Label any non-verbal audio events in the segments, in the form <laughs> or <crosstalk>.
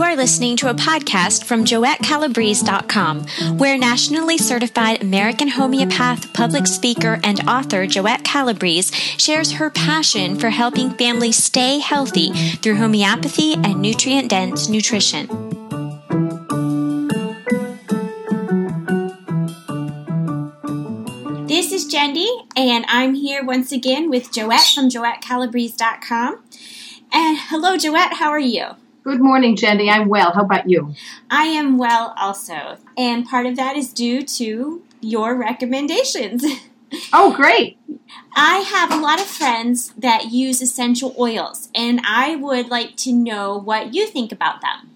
You are listening to a podcast from JoetteCalabrese.com, where nationally certified American homeopath, public speaker, and author Joette Calabrese shares her passion for helping families stay healthy through homeopathy and nutrient dense nutrition. This is Jendi, and I'm here once again with Joette from JoetteCalabrese.com. And hello, Joette, how are you? Good morning, Jenny. I'm well. How about you? I am well also. And part of that is due to your recommendations. <laughs> Oh, great. I have a lot of friends that use essential oils, and I would like to know what you think about them.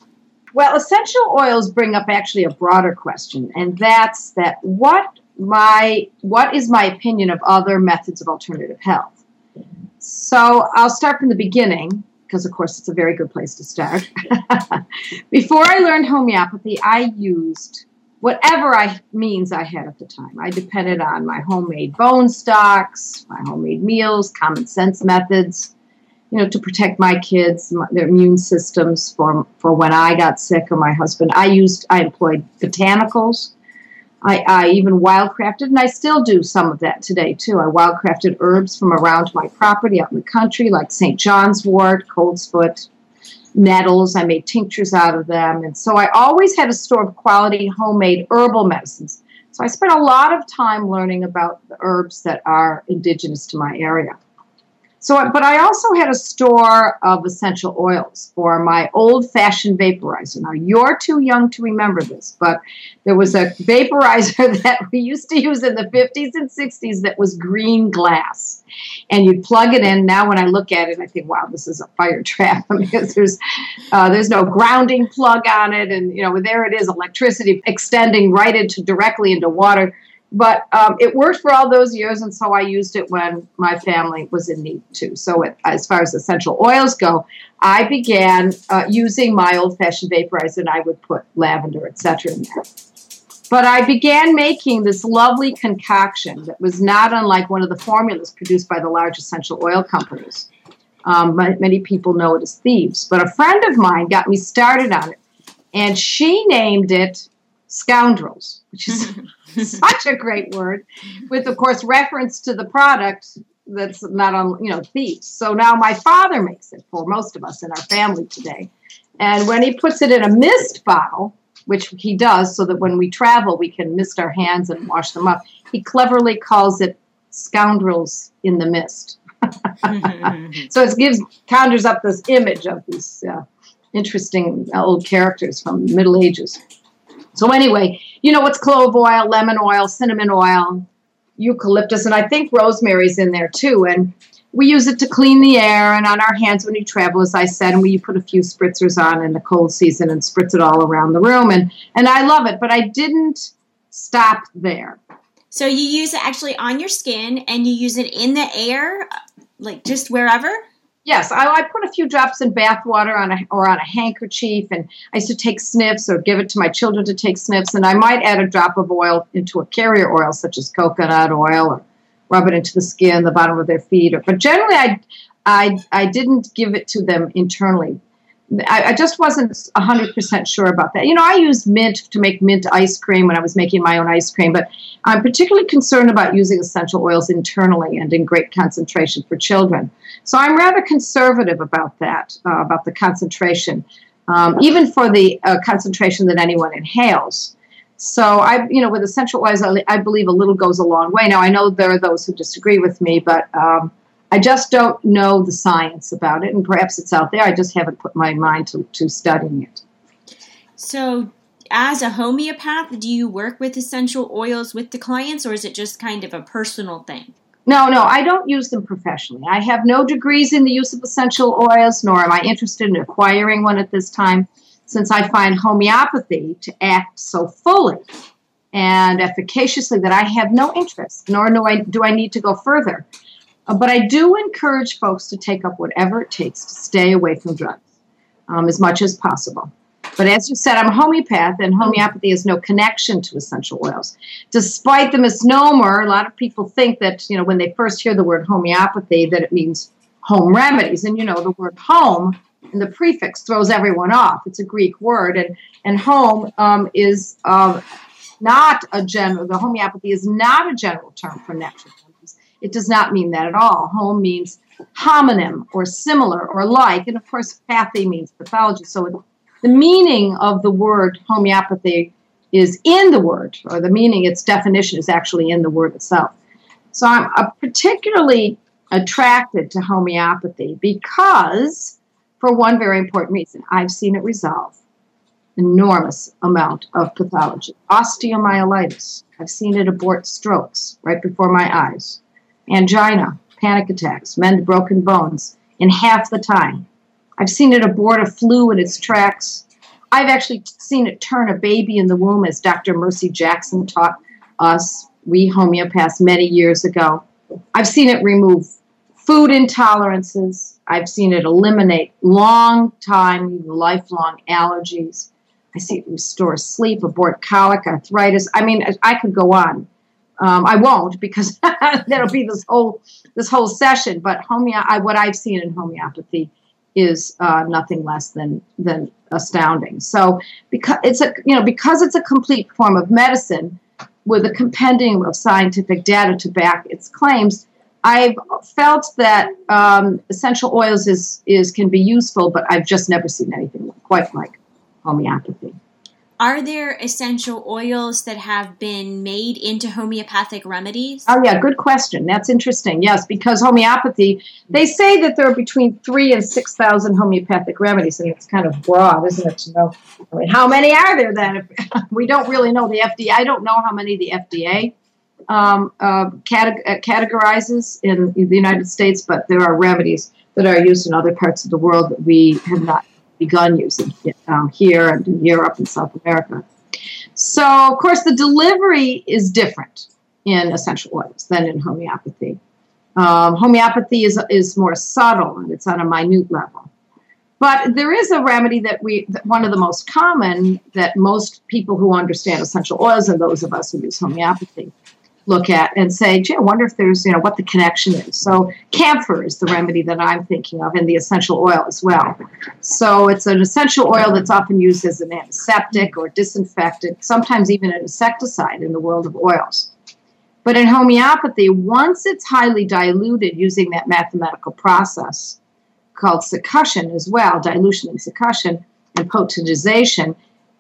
Well, essential oils bring up actually a broader question, and that's that what my what is my opinion of other methods of alternative health? So I'll start from the beginning because, of course, it's a very good place to start. <laughs> Before I learned homeopathy, I used whatever I means I had at the time. I depended on my homemade bone stocks, my homemade meals, common sense methods, you know, to protect my kids, my, their immune systems for for when I got sick or my husband. I used I employed botanicals I, I even wildcrafted, and I still do some of that today too. I wildcrafted herbs from around my property out in the country, like St. John's wort, coltsfoot, nettles. I made tinctures out of them. And so I always had a store of quality homemade herbal medicines. So I spent a lot of time learning about the herbs that are indigenous to my area. So, but I also had a store of essential oils for my old fashioned vaporizer. Now, you're too young to remember this, but there was a vaporizer <laughs> that we used to use in the 50s and 60s that was green glass. And you'd plug it in. Now, when I look at it, I think, wow, this is a fire <laughs> trap because there's, uh, there's no grounding plug on it. And, you know, there it is, electricity extending right into directly into water but um, it worked for all those years, and so I used it when my family was in need too. So, it, as far as essential oils go, I began uh, using my old-fashioned vaporizer, and I would put lavender, etc., in there. But I began making this lovely concoction that was not unlike one of the formulas produced by the large essential oil companies. Um, many people know it as thieves, but a friend of mine got me started on it, and she named it Scoundrels, which is <laughs> such a great word, with of course reference to the product that's not on you know thieves. So now my father makes it for most of us in our family today, and when he puts it in a mist bottle, which he does, so that when we travel we can mist our hands and wash them up, he cleverly calls it "scoundrels in the mist." <laughs> so it gives conjures up this image of these uh, interesting old characters from the Middle Ages. So anyway, you know what's clove oil, lemon oil, cinnamon oil, eucalyptus, and I think rosemary's in there too. And we use it to clean the air and on our hands when you travel, as I said, and we put a few spritzers on in the cold season and spritz it all around the room. And and I love it, but I didn't stop there. So you use it actually on your skin and you use it in the air, like just wherever? Yes, I, I, put a few drops in bath water on a, or on a handkerchief, and I used to take sniffs or give it to my children to take sniffs, and I might add a drop of oil into a carrier oil such as coconut oil or rub it into the skin, the bottom of their feet. Or, but generally, I, I, I didn't give it to them internally I, I, just wasn't 100% sure about that. You know, I used mint to make mint ice cream when I was making my own ice cream, but I'm particularly concerned about using essential oils internally and in great concentration for children. So I'm rather conservative about that, uh, about the concentration, um, even for the uh, concentration that anyone inhales. So I, you know, with essential oils, I, I, believe a little goes a long way. Now I know there are those who disagree with me, but um, I just don't know the science about it, and perhaps it's out there. I just haven't put my mind to, to studying it. So, as a homeopath, do you work with essential oils with the clients, or is it just kind of a personal thing? No, no, I don't use them professionally. I have no degrees in the use of essential oils, nor am I interested in acquiring one at this time, since I find homeopathy to act so fully and efficaciously that I have no interest, nor do I, do I need to go further. Uh, but I do encourage folks to take up whatever it takes to stay away from drugs um, as much as possible. But as you said, I'm a homeopath, and homeopathy has no connection to essential oils. Despite the misnomer, a lot of people think that, you know, when they first hear the word homeopathy, that it means home remedies. And, you know, the word home and the prefix throws everyone off. It's a Greek word, and and home um, is uh, not a general. The homeopathy is not a general term for natural. It does not mean that at all. Home means homonym or similar or like, and of course, pathy means pathology. So the meaning of the word homeopathy is in the word, or the meaning, its definition is actually in the word itself. So I'm particularly attracted to homeopathy because, for one very important reason, I've seen it resolve enormous amount of pathology. Osteomyelitis, I've seen it abort strokes right before my eyes. Angina, panic attacks, mend broken bones in half the time. I've seen it abort a flu in its tracks. I've actually seen it turn a baby in the womb, as Dr. Mercy Jackson taught us, we homeopaths, many years ago. I've seen it remove food intolerances. I've seen it eliminate long time, lifelong allergies. I see it restore sleep, abort colic, arthritis. I mean, I could go on. Um, I won't because <laughs> that'll be this whole this whole session. But homeo- I, what I've seen in homeopathy is uh, nothing less than than astounding. So because it's a you know because it's a complete form of medicine with a compendium of scientific data to back its claims, I've felt that um, essential oils is is can be useful, but I've just never seen anything quite like homeopathy. Are there essential oils that have been made into homeopathic remedies? Oh, yeah, good question. That's interesting. Yes, because homeopathy, they say that there are between three and 6,000 homeopathic remedies, and it's kind of broad, isn't it, to know I mean, how many are there then? <laughs> we don't really know the FDA. I don't know how many the FDA um, uh, uh, categorizes in the United States, but there are remedies that are used in other parts of the world that we have not begun using um, here and in Europe and South America. So, of course, the delivery is different in essential oils than in homeopathy. Um, homeopathy is, is more subtle and it's on a minute level. But there is a remedy that we, that one of the most common that most people who understand essential oils and those of us who use homeopathy look at and say, gee, I wonder if there's, you know, what the connection is. So camphor is the remedy that I'm thinking of, and the essential oil as well. So it's an essential oil that's often used as an antiseptic or disinfectant, sometimes even an insecticide in the world of oils. But in homeopathy, once it's highly diluted using that mathematical process called succussion as well, dilution and succussion and potentization,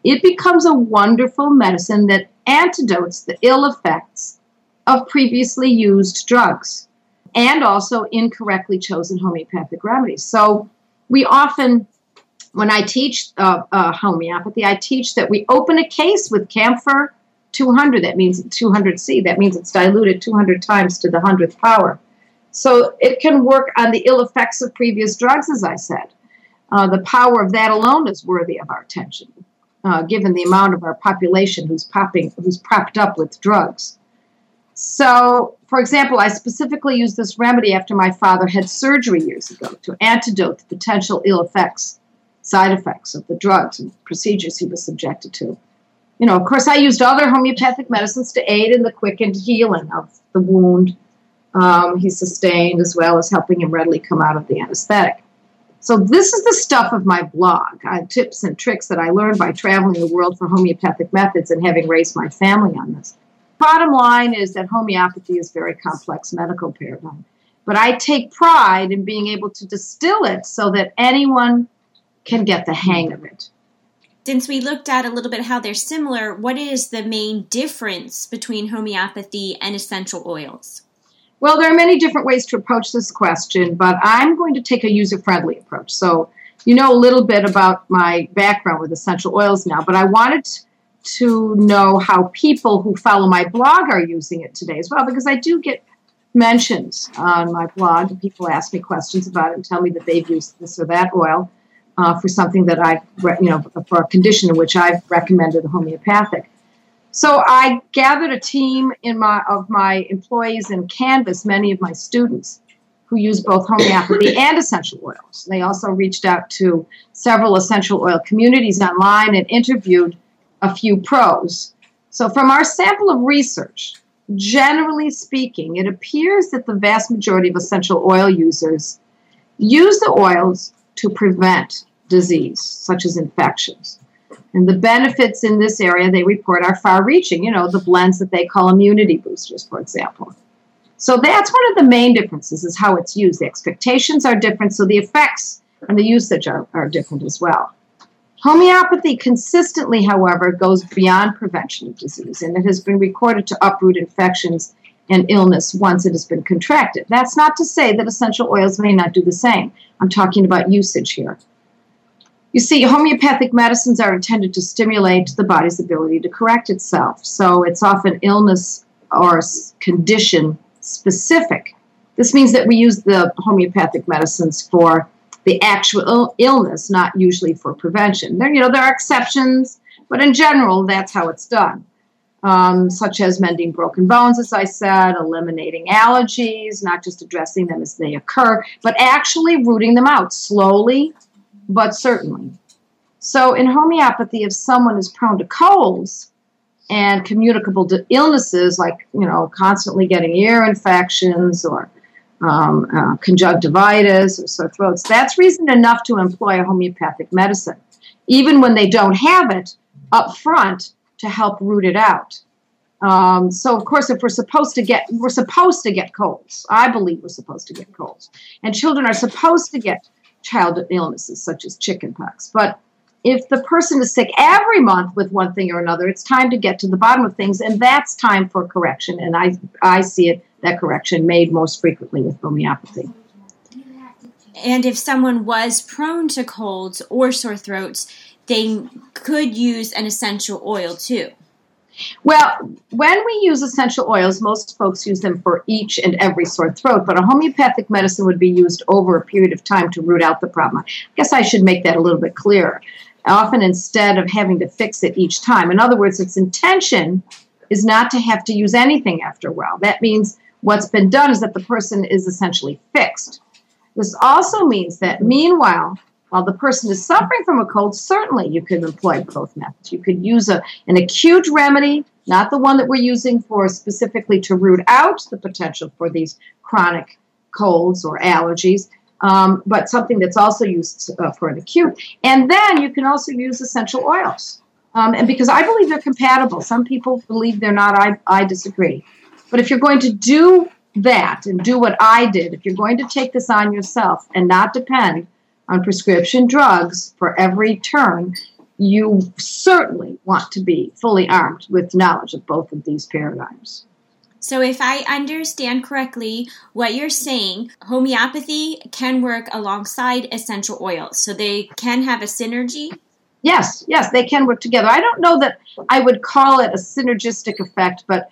it becomes a wonderful medicine that antidotes the ill effects of previously used drugs and also incorrectly chosen homeopathic remedies. So we often, when I teach uh, uh, homeopathy, I teach that we open a case with camphor 200. That means 200C. That means it's diluted 200 times to the hundredth power. So it can work on the ill effects of previous drugs, as I said. Uh, the power of that alone is worthy of our attention, uh, given the amount of our population who's popping, who's propped up with drugs. So, for example, I specifically used this remedy after my father had surgery years ago to antidote the potential ill effects, side effects of the drugs and procedures he was subjected to. You know, of course, I used other homeopathic medicines to aid in the quickened healing of the wound um, he sustained, as well as helping him readily come out of the anesthetic. So, this is the stuff of my blog uh, tips and tricks that I learned by traveling the world for homeopathic methods and having raised my family on this bottom line is that homeopathy is a very complex medical paradigm. But I take pride in being able to distill it so that anyone can get the hang of it. Since we looked at a little bit how they're similar, what is the main difference between homeopathy and essential oils? Well, there are many different ways to approach this question, but I'm going to take a user friendly approach. So, you know a little bit about my background with essential oils now, but I wanted to know how people who follow my blog are using it today as well, because I do get mentions on my blog. People ask me questions about it and tell me that they've used this or that oil uh, for something that I, you know, for a condition in which I've recommended homeopathic. So I gathered a team in my of my employees in Canvas, many of my students who use both homeopathy <coughs> and essential oils. They also reached out to several essential oil communities online and interviewed a few pros. So, from our sample of research, generally speaking, it appears that the vast majority of essential oil users use the oils to prevent disease, such as infections. And the benefits in this area they report are far reaching, you know, the blends that they call immunity boosters, for example. So that's one of the main differences is how it's used. The expectations are different, so the effects and the usage are, are different as well. Homeopathy consistently, however, goes beyond prevention of disease, and it has been recorded to uproot infections and illness once it has been contracted. That's not to say that essential oils may not do the same. I'm talking about usage here. You see, homeopathic medicines are intended to stimulate the body's ability to correct itself. So it's often illness or condition specific. This means that we use the homeopathic medicines for the actual illness, not usually for prevention. There, you know, there are exceptions, but in general, that's how it's done. Um, such as mending broken bones, as I said, eliminating allergies, not just addressing them as they occur, but actually rooting them out slowly but certainly. So, in homeopathy, if someone is prone to colds and communicable illnesses like, you know, constantly getting ear infections or um, uh, conjunctivitis or sore throats, that's reason enough to employ a homeopathic medicine, even when they don't have it up front to help root it out. Um, so, of course, if we're supposed to get, we're supposed to get colds. I believe we're supposed to get colds, and children are supposed to get childhood illnesses such as chickenpox. But if the person is sick every month with one thing or another, it's time to get to the bottom of things, and that's time for correction. And I, I see it that correction made most frequently with homeopathy. And if someone was prone to colds or sore throats, they could use an essential oil too. Well, when we use essential oils, most folks use them for each and every sore throat, but a homeopathic medicine would be used over a period of time to root out the problem. I guess I should make that a little bit clearer. Often instead of having to fix it each time. In other words, its intention is not to have to use anything after a while. That means what's been done is that the person is essentially fixed. This also means that meanwhile, while the person is suffering from a cold, certainly you could employ both methods. You could use a, an acute remedy, not the one that we're using for specifically to root out the potential for these chronic colds or allergies, um, but something that's also used uh, for an acute. And then you can also use essential oils. Um, and because I believe they're compatible, some people believe they're not. I, I disagree. But if you're going to do that and do what I did, if you're going to take this on yourself and not depend on prescription drugs for every turn, you certainly want to be fully armed with knowledge of both of these paradigms. So, if I understand correctly, what you're saying, homeopathy can work alongside essential oils. So, they can have a synergy? Yes, yes, they can work together. I don't know that I would call it a synergistic effect, but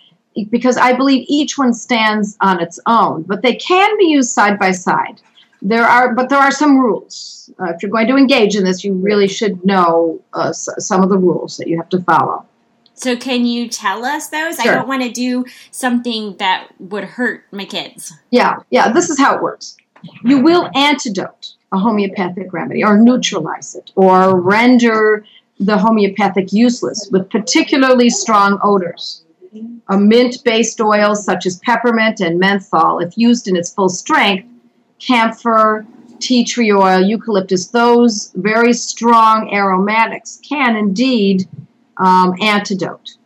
because I believe each one stands on its own, but they can be used side by side. There are, but there are some rules. Uh, if you're going to engage in this, you really should know uh, s- some of the rules that you have to follow. So, can you tell us those? Sure. I don't want to do something that would hurt my kids. Yeah, yeah. This is how it works. You will antidote a homeopathic remedy, or neutralize it, or render the homeopathic useless with particularly strong odors. A mint based oil such as peppermint and menthol, if used in its full strength, camphor, tea tree oil, eucalyptus, those very strong aromatics can indeed um, antidote.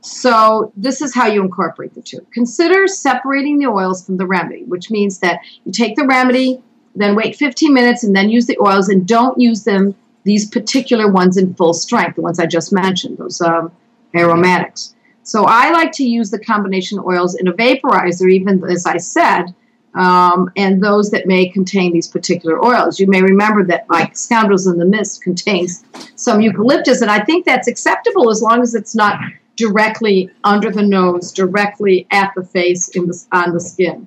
So, this is how you incorporate the two. Consider separating the oils from the remedy, which means that you take the remedy, then wait 15 minutes, and then use the oils, and don't use them, these particular ones, in full strength, the ones I just mentioned, those um, aromatics. So, I like to use the combination oils in a vaporizer, even as I said, um, and those that may contain these particular oils. You may remember that, like Scoundrels in the Mist, contains some eucalyptus, and I think that's acceptable as long as it's not directly under the nose, directly at the face, in the, on the skin.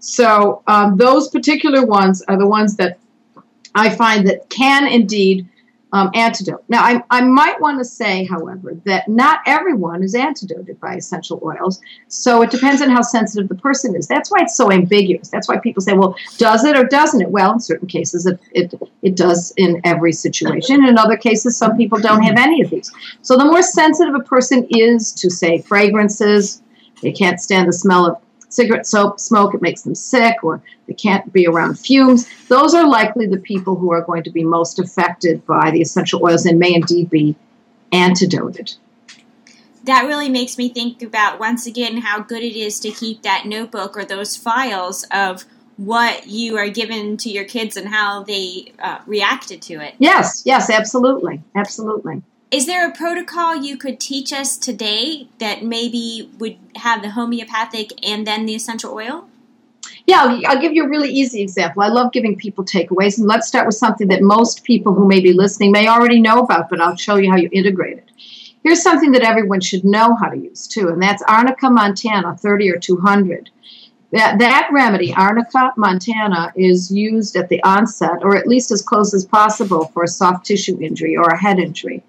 So um, those particular ones are the ones that I find that can indeed um, antidote. Now, I, I might want to say, however, that not everyone is antidoted by essential oils. So it depends on how sensitive the person is. That's why it's so ambiguous. That's why people say, well, does it or doesn't it? Well, in certain cases, it, it, it does in every situation. In other cases, some people don't have any of these. So the more sensitive a person is to, say, fragrances, they can't stand the smell of cigarette soap smoke, it makes them sick, or they can't be around fumes. Those are likely the people who are going to be most affected by the essential oils and may indeed be antidoted. That really makes me think about once again how good it is to keep that notebook or those files of what you are given to your kids and how they uh, reacted to it. Yes, yes, absolutely, absolutely. Is there a protocol you could teach us today that maybe would have the homeopathic and then the essential oil? Yeah, I'll give you a really easy example. I love giving people takeaways, and let's start with something that most people who may be listening may already know about, but I'll show you how you integrate it. Here's something that everyone should know how to use too, and that's Arnica montana 30 or 200. That, that remedy, Arnica montana, is used at the onset, or at least as close as possible, for a soft tissue injury or a head injury.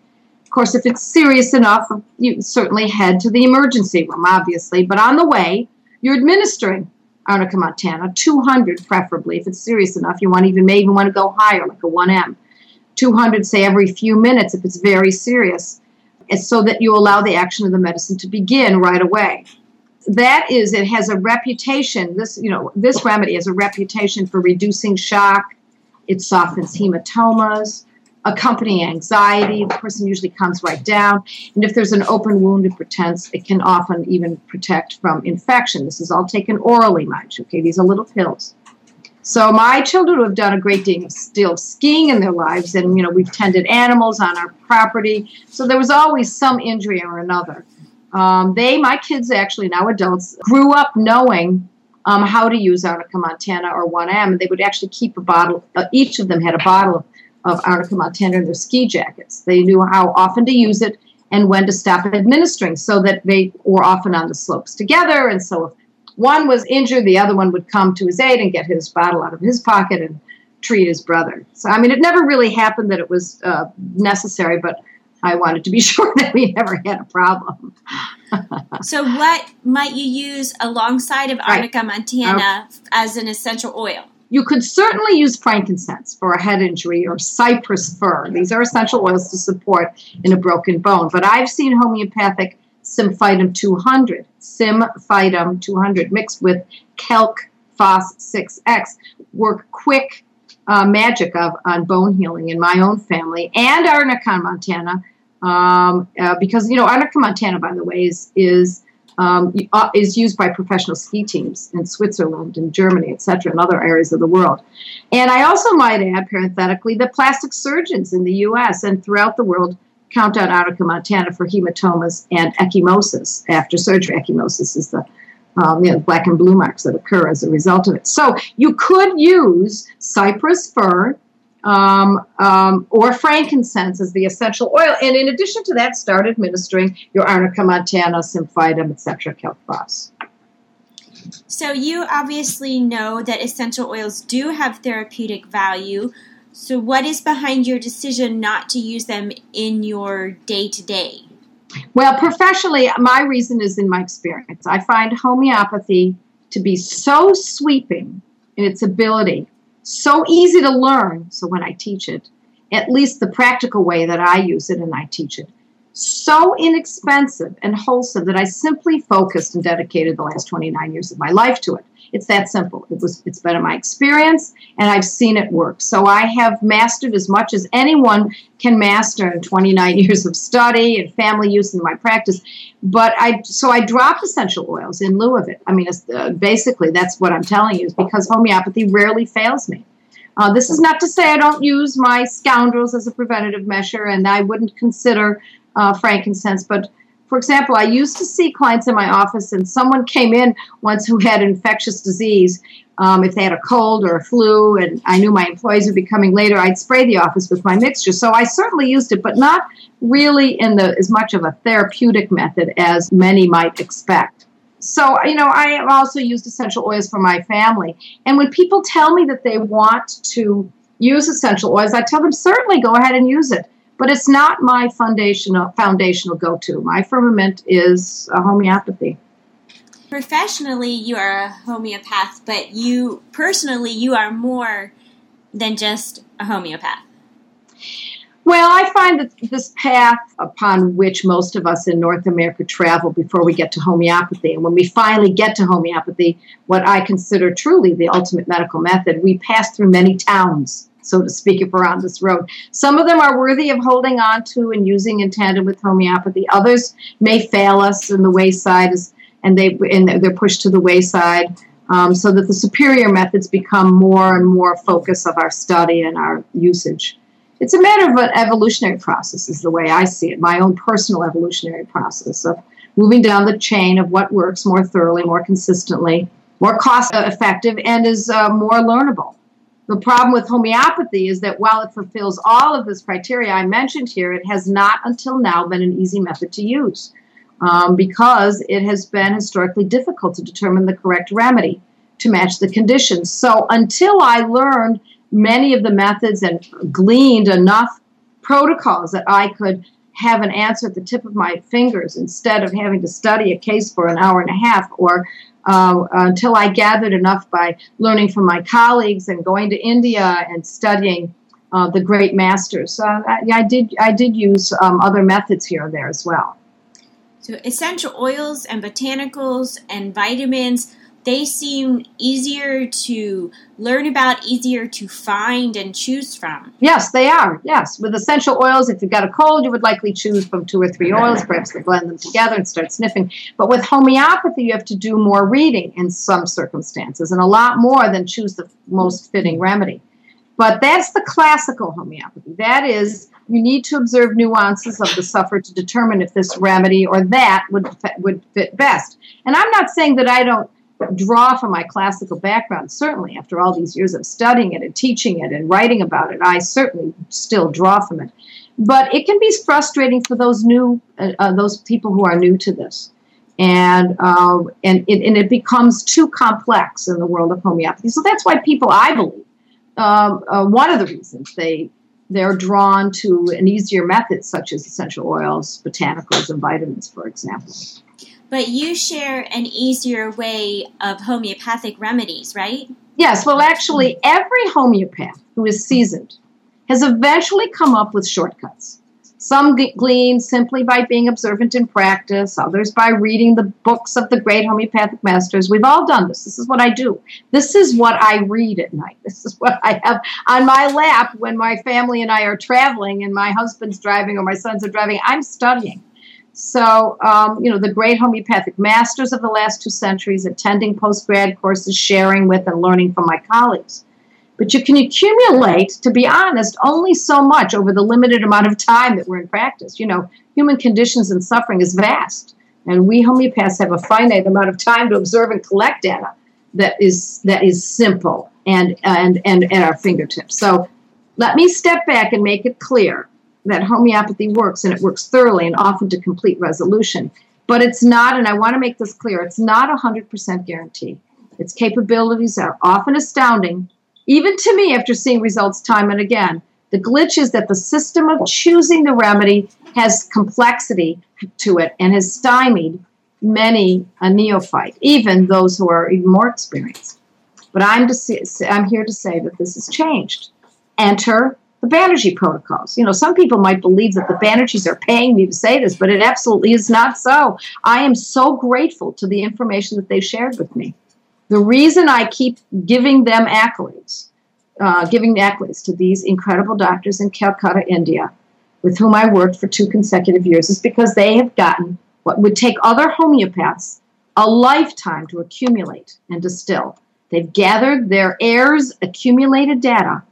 Course, if it's serious enough, you certainly head to the emergency room, obviously. But on the way, you're administering Arnica montana, 200 preferably. If it's serious enough, you want even may even want to go higher, like a 1M. 200, say, every few minutes if it's very serious, so that you allow the action of the medicine to begin right away. That is, it has a reputation. This, you know, this remedy has a reputation for reducing shock. It softens hematomas accompanying anxiety. The person usually comes right down. And if there's an open wound, it pretends it can often even protect from infection. This is all taken orally, mind you. Okay, these are little pills. So my children have done a great deal of still skiing in their lives, and you know we've tended animals on our property. So there was always some injury or another. Um, they, my kids, actually now adults, grew up knowing um, how to use Arnica montana or 1M, and they would actually keep a bottle. Uh, each of them had a bottle of Arnica montana in their ski jackets. They knew how often to use it and when to stop administering so that they were often on the slopes together. And so if one was injured, the other one would come to his aid and get his bottle out of his pocket and treat his brother. So, I mean, it never really happened that it was uh, necessary, but I wanted to be <laughs> sure that we never had a problem. <laughs> so, what might you use alongside of Arnica right. montana as an essential oil? You could certainly use frankincense for a head injury or cypress fir. These are essential oils to support in a broken bone. But I've seen homeopathic Symphytum 200, Symphytum 200 mixed with Calc Phos 6X work quick uh, magic of on bone healing in my own family and Arnica montana um, uh, because you know Arnica montana by the way is is um, uh, is used by professional ski teams in Switzerland and Germany, etc., and other areas of the world. And I also might add, parenthetically, that plastic surgeons in the U.S. and throughout the world count on Arnica montana for hematomas and ecchymosis after surgery. Ecchymosis is the um, you know, black and blue marks that occur as a result of it. So you could use cypress fir, um, um, or frankincense as the essential oil. And in addition to that, start administering your arnica montana, symphytum, etc., calc. So you obviously know that essential oils do have therapeutic value. So what is behind your decision not to use them in your day to day? Well, professionally, my reason is in my experience. I find homeopathy to be so sweeping in its ability so easy to learn. So when I teach it, at least the practical way that I use it and I teach it, so inexpensive and wholesome that I simply focused and dedicated the last 29 years of my life to it. It's that simple. It was it's been my experience and I've seen it work. So I have mastered as much as anyone can master in 29 <laughs> years of study and family use in my practice. But I so I dropped essential oils in lieu of it. I mean, uh, basically that's what I'm telling you is because homeopathy rarely fails me. Uh, this is not to say I don't use my scoundrels as a preventative measure, and I wouldn't consider uh, frankincense, but for example, I used to see clients in my office, and someone came in once who had infectious disease. Um, if they had a cold or a flu, and I knew my employees would be coming later, I'd spray the office with my mixture. So I certainly used it, but not really in the as much of a therapeutic method as many might expect. So, you know, I also used essential oils for my family. And when people tell me that they want to use essential oils, I tell them certainly go ahead and use it but it's not my foundational foundational go-to. My firmament is a homeopathy. Professionally, you are a homeopath, but you personally, you are more than just a homeopath. Well, I find that this path upon which most of us in North America travel before we get to homeopathy, and when we finally get to homeopathy, what I consider truly the ultimate medical method, we pass through many towns, so to speak, if we're on this road. Some of them are worthy of holding on to and using in tandem with homeopathy. Others may fail us, and the wayside is, and they and they're pushed to the wayside. Um, so that the superior methods become more and more focus of our study and our usage it's a matter of an evolutionary process, is the way I see it, my own personal evolutionary process of moving down the chain of what works more thoroughly, more consistently, more cost effective, and is uh, more learnable. The problem with homeopathy is that while it fulfills all of this criteria I mentioned here, it has not until now been an easy method to use um, because it has been historically difficult to determine the correct remedy to match the conditions. So until I learned many of the methods and gleaned enough protocols that I could have an answer at the tip of my fingers instead of having to study a case for an hour and a half or uh, until I gathered enough by learning from my colleagues and going to India and studying uh, the great masters. I, I did I did use um, other methods here and there as well. So essential oils and botanicals and vitamins they seem easier to learn about, easier to find and choose from. Yes, they are. Yes. With essential oils, if you've got a cold, you would likely choose from two or three oils, <laughs> perhaps to blend them together and start sniffing. But with homeopathy, you have to do more reading in some circumstances and a lot more than choose the most fitting remedy. But that's the classical homeopathy. That is, you need to observe nuances of the sufferer to determine if this remedy or that would would fit best. And I'm not saying that I don't draw from my classical background. Certainly, after all these years of studying it and teaching it and writing about it, I certainly still draw from it. But it can be frustrating for those new, uh, uh, those people who are new to this, and uh, and it, and it becomes too complex in the world of homeopathy. So that's why people, I believe, um, uh, one of the reasons they they're drawn to an easier method, such as essential oils, botanicals, and vitamins, for example. But you share an easier way of homeopathic remedies, right? Yes, well, actually, every homeopath who is seasoned has eventually come up with shortcuts. Some glean simply by being observant in practice, others by reading the books of the great homeopathic masters. We've all done this. This is what I do. This is what I read at night. This is what I have on my lap when my family and I are traveling and my husband's driving or my sons are driving. I'm studying. So, um, you know, the great homeopathic masters of the last two centuries, attending post grad courses, sharing with and learning from my colleagues. But you can accumulate, to be honest, only so much over the limited amount of time that we're in practice. You know, human conditions and suffering is vast, and we homeopaths have a finite amount of time to observe and collect data that is that is simple and and and at our fingertips. So, let me step back and make it clear that homeopathy works and it works thoroughly and often to complete resolution. But it's not, and I want to make this clear, it's not a 100% guarantee. Its capabilities are often astounding, even to me after seeing results time and again. The glitch is that the system of choosing the remedy has complexity to it and has stymied many a neophyte, even those who are even more experienced. But I'm, to see, I'm here to say that this has changed. Enter the Banerjee protocols. You know, some people might believe that the Banerjees are paying me to say this, but it absolutely is not so. I am so grateful to the information that they shared with me. The reason I keep giving them accolades, uh, giving accolades to these incredible doctors in Calcutta, India, with whom I worked for two consecutive years, is because they have gotten what would take other homeopaths a lifetime to accumulate and distill. They've gathered their heirs' accumulated data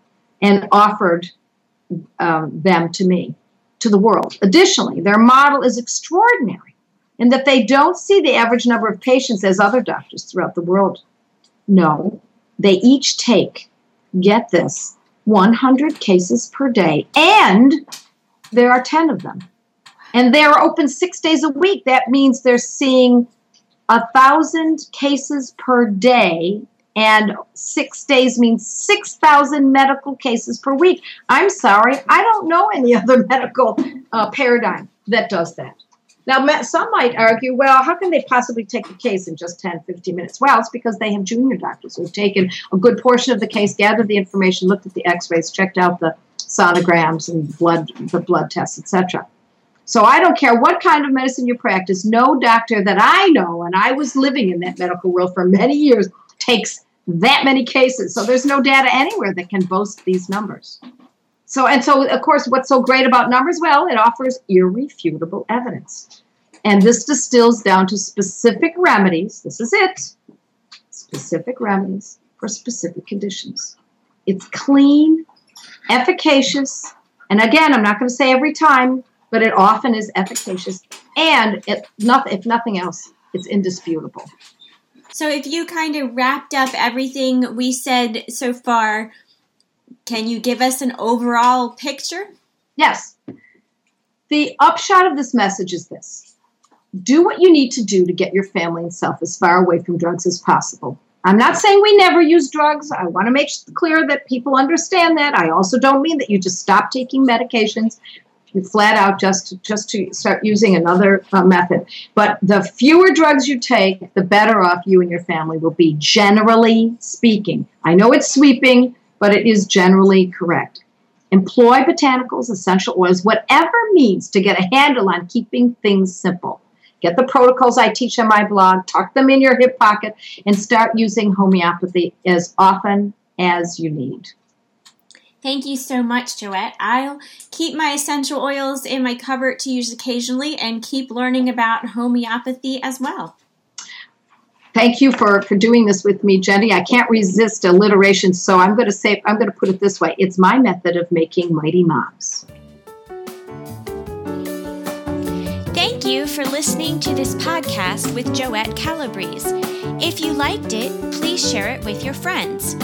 and offered um, them to me, to the world. Additionally, their model is extraordinary in that they don't see the average number of patients as other doctors throughout the world. No, they each take, get this, 100 cases per day, and there are 10 of them. And they're open six days a week. That means they're seeing a thousand cases per day and six days means 6,000 medical cases per week. I'm sorry, I don't know any <laughs> other medical uh, paradigm that does that. Now, some might argue, well, how can they possibly take a case in just 10, 15 minutes? Well, it's because they have junior doctors who've taken a good portion of the case, gathered the information, looked at the x rays, checked out the sonograms and blood the blood tests, etc. So I don't care what kind of medicine you practice. No doctor that I know, and I was living in that medical world for many years, takes that many cases. So there's no data anywhere that can boast these numbers. So and so of course what's so great about numbers? Well, it offers irrefutable evidence. And this distills down to specific remedies. This is it. Specific remedies for specific conditions. It's clean, efficacious, and again, I'm not going to say every time, but it often is efficacious. And it, if nothing else, it's indisputable. So, if you kind of wrapped up everything we said so far, can you give us an overall picture? Yes. The upshot of this message is this do what you need to do to get your family and self as far away from drugs as possible. I'm not saying we never use drugs. I want to make clear that people understand that. I also don't mean that you just stop taking medications. Flat out just just to start using another uh, method. But the fewer drugs you take, the better off you and your family will be. Generally speaking, I know it's sweeping, but it is generally correct. Employ botanicals, essential oils, whatever means to get a handle on keeping things simple. Get the protocols I teach on my blog, tuck them in your hip pocket, and start using homeopathy as often as you need. Thank you so much, Joette. I'll keep my essential oils in my cupboard to use occasionally and keep learning about homeopathy as well. Thank you for, for doing this with me, Jenny. I can't resist alliteration, so I'm going to say I'm going to put it this way. It's my method of making mighty moms. Thank you for listening to this podcast with Joette Calabrese. If you liked it, please share it with your friends.